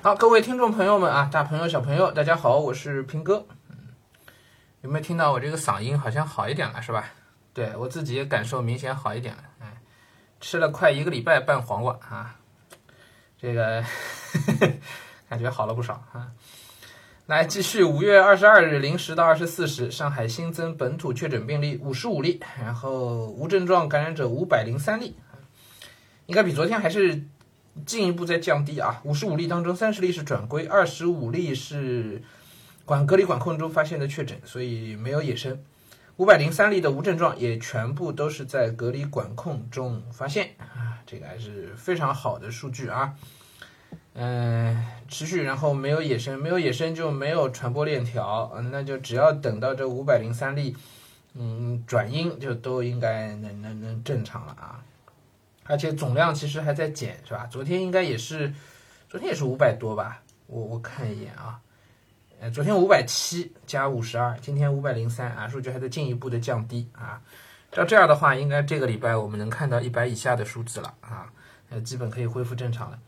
好，各位听众朋友们啊，大朋友小朋友，大家好，我是平哥。嗯，有没有听到我这个嗓音好像好一点了，是吧？对我自己也感受明显好一点了。哎，吃了快一个礼拜半黄瓜啊，这个 感觉好了不少啊。来继续，五月二十二日零时到二十四时，上海新增本土确诊病例五十五例，然后无症状感染者五百零三例，应该比昨天还是。进一步在降低啊，五十五例当中三十例是转归，二十五例是管隔离管控中发现的确诊，所以没有野生。五百零三例的无症状也全部都是在隔离管控中发现啊，这个还是非常好的数据啊。嗯，持续，然后没有野生，没有野生就没有传播链条，那就只要等到这五百零三例，嗯，转阴就都应该能能能正常了啊。而且总量其实还在减，是吧？昨天应该也是，昨天也是五百多吧？我我看一眼啊，呃，昨天五百七加五十二，今天五百零三啊，数据还在进一步的降低啊。照这样的话，应该这个礼拜我们能看到一百以下的数字了啊，呃，基本可以恢复正常了。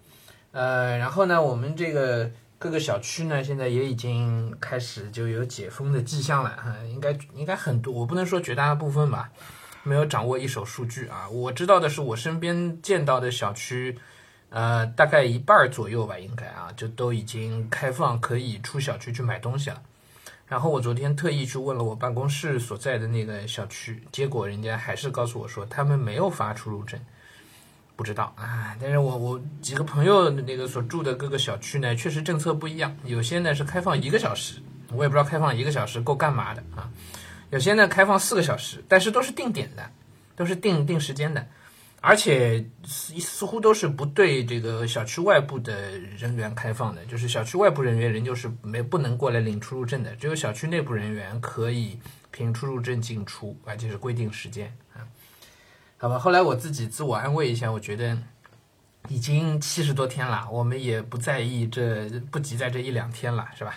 呃，然后呢，我们这个各个小区呢，现在也已经开始就有解封的迹象了哈，应该应该很多，我不能说绝大部分吧。没有掌握一手数据啊，我知道的是我身边见到的小区，呃，大概一半左右吧，应该啊，就都已经开放可以出小区去买东西了。然后我昨天特意去问了我办公室所在的那个小区，结果人家还是告诉我说他们没有发出入证，不知道啊。但是我我几个朋友那个所住的各个小区呢，确实政策不一样，有些呢是开放一个小时，我也不知道开放一个小时够干嘛的啊。有些呢开放四个小时，但是都是定点的，都是定定时间的，而且似似乎都是不对这个小区外部的人员开放的，就是小区外部人员仍旧是没不能过来领出入证的，只有小区内部人员可以凭出入证进出，而且是规定时间啊。好吧，后来我自己自我安慰一下，我觉得已经七十多天了，我们也不在意这不急在这一两天了，是吧？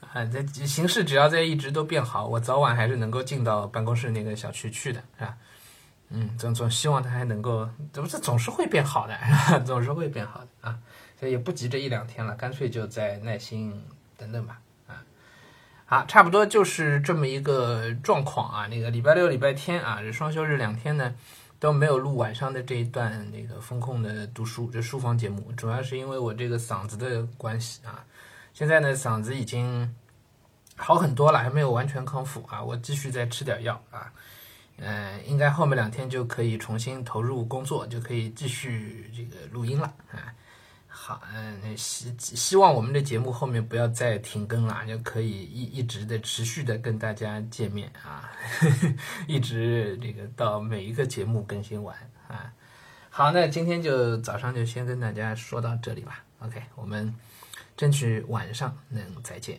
啊，这形势只要在一直都变好，我早晚还是能够进到办公室那个小区去的，是吧？嗯，总总希望它还能够，这不是总是会变好的，总是会变好的啊，所以也不急这一两天了，干脆就再耐心等等吧，啊，好，差不多就是这么一个状况啊。那个礼拜六、礼拜天啊，这双休日两天呢都没有录晚上的这一段那个风控的读书这书房节目，主要是因为我这个嗓子的关系啊。现在呢，嗓子已经好很多了，还没有完全康复啊！我继续再吃点药啊，嗯，应该后面两天就可以重新投入工作，就可以继续这个录音了啊。好，嗯，希希望我们的节目后面不要再停更了，就可以一一直的持续的跟大家见面啊，一直这个到每一个节目更新完啊。好，那今天就早上就先跟大家说到这里吧。OK，我们。争取晚上能再见。